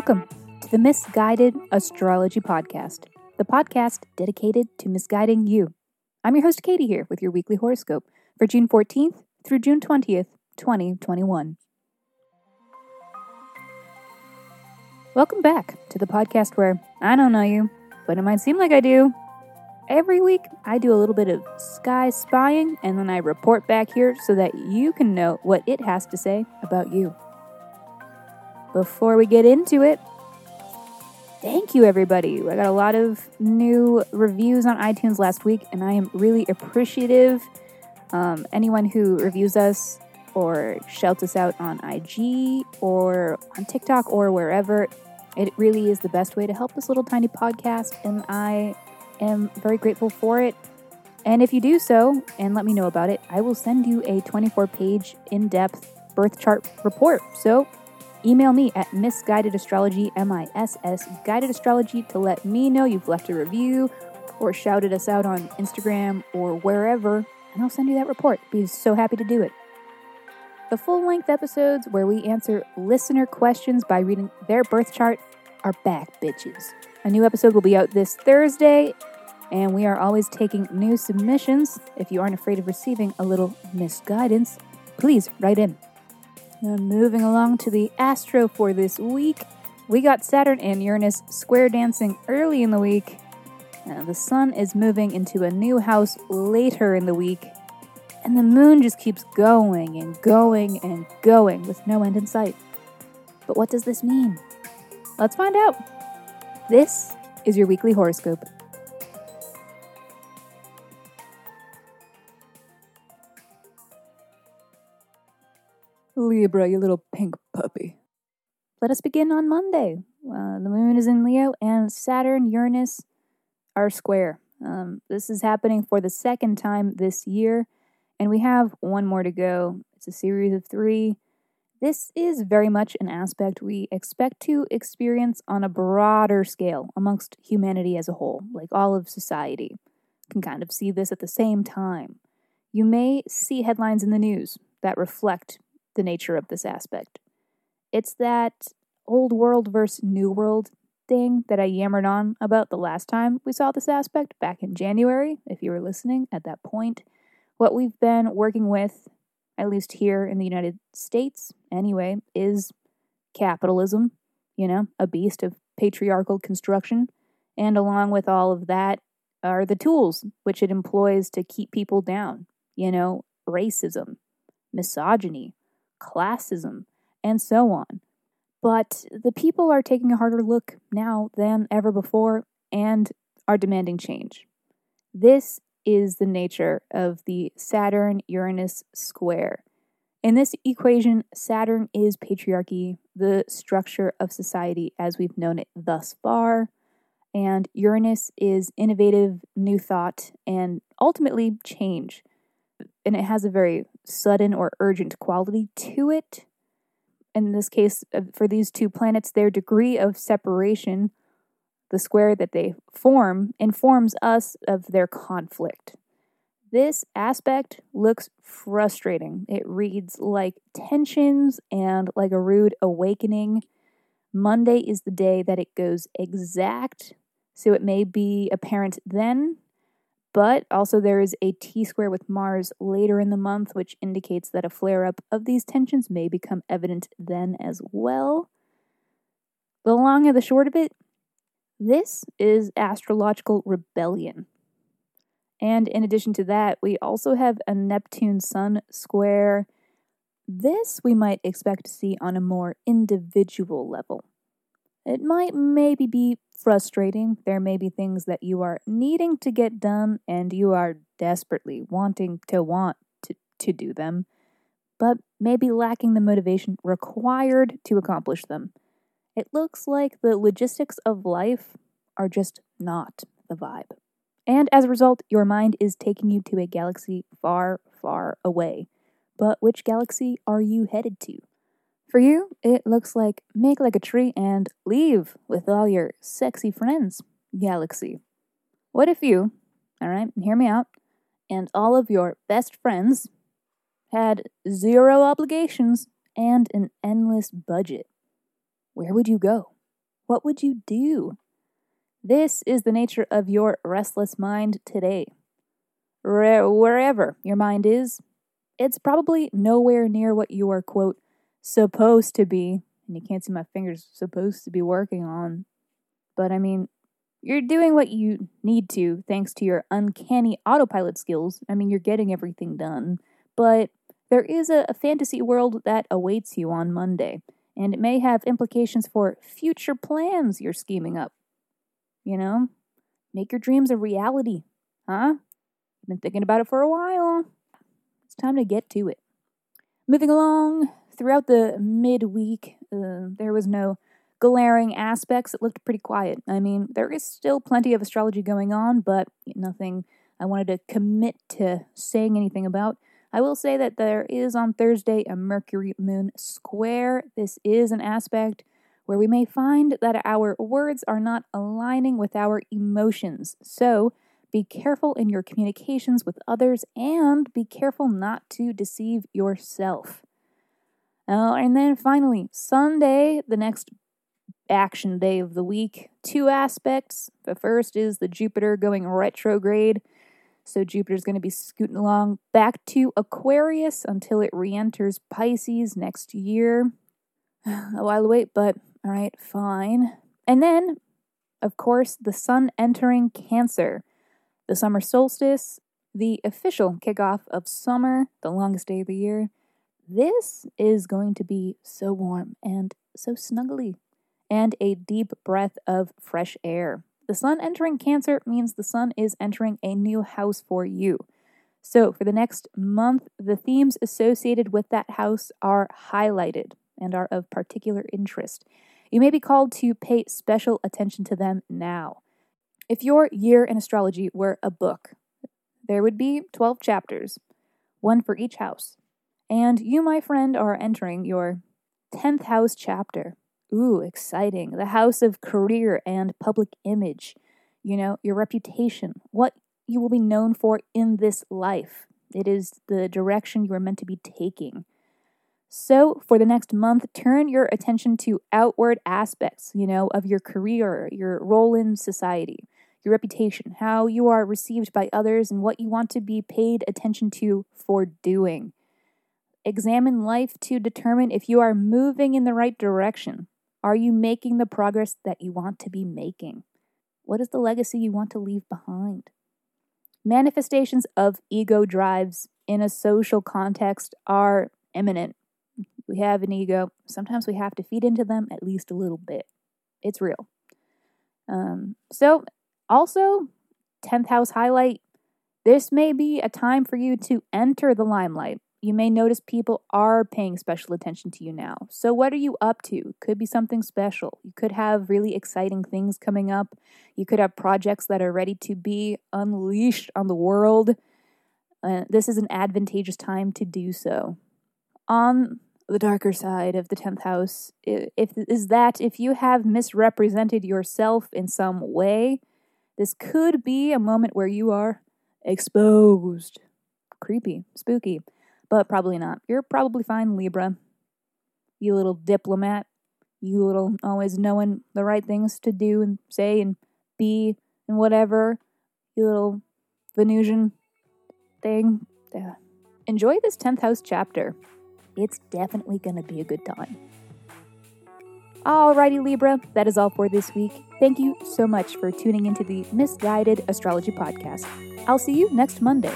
Welcome to the Miss Guided Astrology Podcast, the podcast dedicated to misguiding you. I'm your host, Katie, here with your weekly horoscope for June 14th through June 20th, 2021. Welcome back to the podcast where I don't know you, but it might seem like I do. Every week, I do a little bit of sky spying and then I report back here so that you can know what it has to say about you. Before we get into it, thank you everybody. I got a lot of new reviews on iTunes last week, and I am really appreciative. Um, anyone who reviews us or shouts us out on IG or on TikTok or wherever, it really is the best way to help this little tiny podcast, and I am very grateful for it. And if you do so and let me know about it, I will send you a 24 page in depth birth chart report. So email me at misguidedastrology, M I S S, guided astrology to let me know you've left a review or shouted us out on Instagram or wherever, and I'll send you that report. Be so happy to do it. The full length episodes where we answer listener questions by reading their birth chart are back, bitches. A new episode will be out this Thursday, and we are always taking new submissions. If you aren't afraid of receiving a little misguidance, please write in. Now, moving along to the astro for this week, we got Saturn and Uranus square dancing early in the week. Now, the sun is moving into a new house later in the week, and the moon just keeps going and going and going with no end in sight. But what does this mean? Let's find out. This is your weekly horoscope. Libra, you little pink puppy. Let us begin on Monday. Uh, the moon is in Leo, and Saturn, Uranus are square. Um, this is happening for the second time this year, and we have one more to go. It's a series of three. This is very much an aspect we expect to experience on a broader scale amongst humanity as a whole, like all of society. Can kind of see this at the same time. You may see headlines in the news that reflect the nature of this aspect. It's that old world versus new world thing that I yammered on about the last time we saw this aspect back in January, if you were listening at that point. What we've been working with, at least here in the United States anyway, is capitalism, you know, a beast of patriarchal construction. And along with all of that are the tools which it employs to keep people down, you know, racism, misogyny, classism, and so on. But the people are taking a harder look now than ever before and are demanding change. This is the nature of the Saturn Uranus square. In this equation, Saturn is patriarchy, the structure of society as we've known it thus far, and Uranus is innovative, new thought, and ultimately change. And it has a very sudden or urgent quality to it. In this case, uh, for these two planets, their degree of separation, the square that they form, informs us of their conflict. This aspect looks frustrating. It reads like tensions and like a rude awakening. Monday is the day that it goes exact, so it may be apparent then but also, there is a T square with Mars later in the month, which indicates that a flare up of these tensions may become evident then as well. The long and the short of it, this is astrological rebellion. And in addition to that, we also have a Neptune Sun square. This we might expect to see on a more individual level. It might maybe be frustrating. There may be things that you are needing to get done and you are desperately wanting to want to, to do them, but maybe lacking the motivation required to accomplish them. It looks like the logistics of life are just not the vibe. And as a result, your mind is taking you to a galaxy far, far away. But which galaxy are you headed to? For you, it looks like make like a tree and leave with all your sexy friends, Galaxy. What if you, alright, hear me out, and all of your best friends had zero obligations and an endless budget? Where would you go? What would you do? This is the nature of your restless mind today. wherever your mind is, it's probably nowhere near what you are, quote, supposed to be. And you can't see my fingers supposed to be working on. But I mean, you're doing what you need to thanks to your uncanny autopilot skills. I mean, you're getting everything done. But there is a, a fantasy world that awaits you on Monday, and it may have implications for future plans you're scheming up. You know, make your dreams a reality, huh? Been thinking about it for a while. It's time to get to it. Moving along, throughout the midweek, uh, there was no glaring aspects. It looked pretty quiet. I mean, there is still plenty of astrology going on, but nothing I wanted to commit to saying anything about. I will say that there is on Thursday a Mercury Moon square. This is an aspect where we may find that our words are not aligning with our emotions. So, be careful in your communications with others and be careful not to deceive yourself. Uh, and then finally, Sunday, the next action day of the week. Two aspects. The first is the Jupiter going retrograde. So Jupiter's going to be scooting along back to Aquarius until it re enters Pisces next year. A while away, but all right, fine. And then, of course, the sun entering Cancer. The summer solstice, the official kickoff of summer, the longest day of the year. This is going to be so warm and so snuggly and a deep breath of fresh air. The sun entering Cancer means the sun is entering a new house for you. So, for the next month, the themes associated with that house are highlighted and are of particular interest. You may be called to pay special attention to them now. If your year in astrology were a book, there would be 12 chapters, one for each house. And you, my friend, are entering your 10th house chapter. Ooh, exciting. The house of career and public image. You know, your reputation, what you will be known for in this life. It is the direction you are meant to be taking. So, for the next month, turn your attention to outward aspects, you know, of your career, your role in society, your reputation, how you are received by others, and what you want to be paid attention to for doing. Examine life to determine if you are moving in the right direction. Are you making the progress that you want to be making? What is the legacy you want to leave behind? Manifestations of ego drives in a social context are imminent. We have an ego. Sometimes we have to feed into them at least a little bit. It's real. Um, so, also, 10th house highlight this may be a time for you to enter the limelight you may notice people are paying special attention to you now. So, what are you up to? Could be something special. You could have really exciting things coming up. You could have projects that are ready to be unleashed on the world. Uh, this is an advantageous time to do so. On the darker side of the 10th house, if is that if you have misrepresented yourself in some way, this could be a moment where you are exposed. Creepy, spooky but probably not. You're probably fine, Libra. You little diplomat. You little always knowing the right things to do and say and be and whatever. You little Venusian thing. Yeah. Enjoy this 10th house chapter. It's definitely going to be a good time. Alrighty, Libra, that is all for this week. Thank you so much for tuning into the Miss Guided Astrology Podcast. I'll see you next Monday.